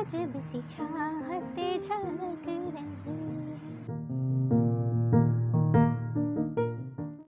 देखा अजब सी झलक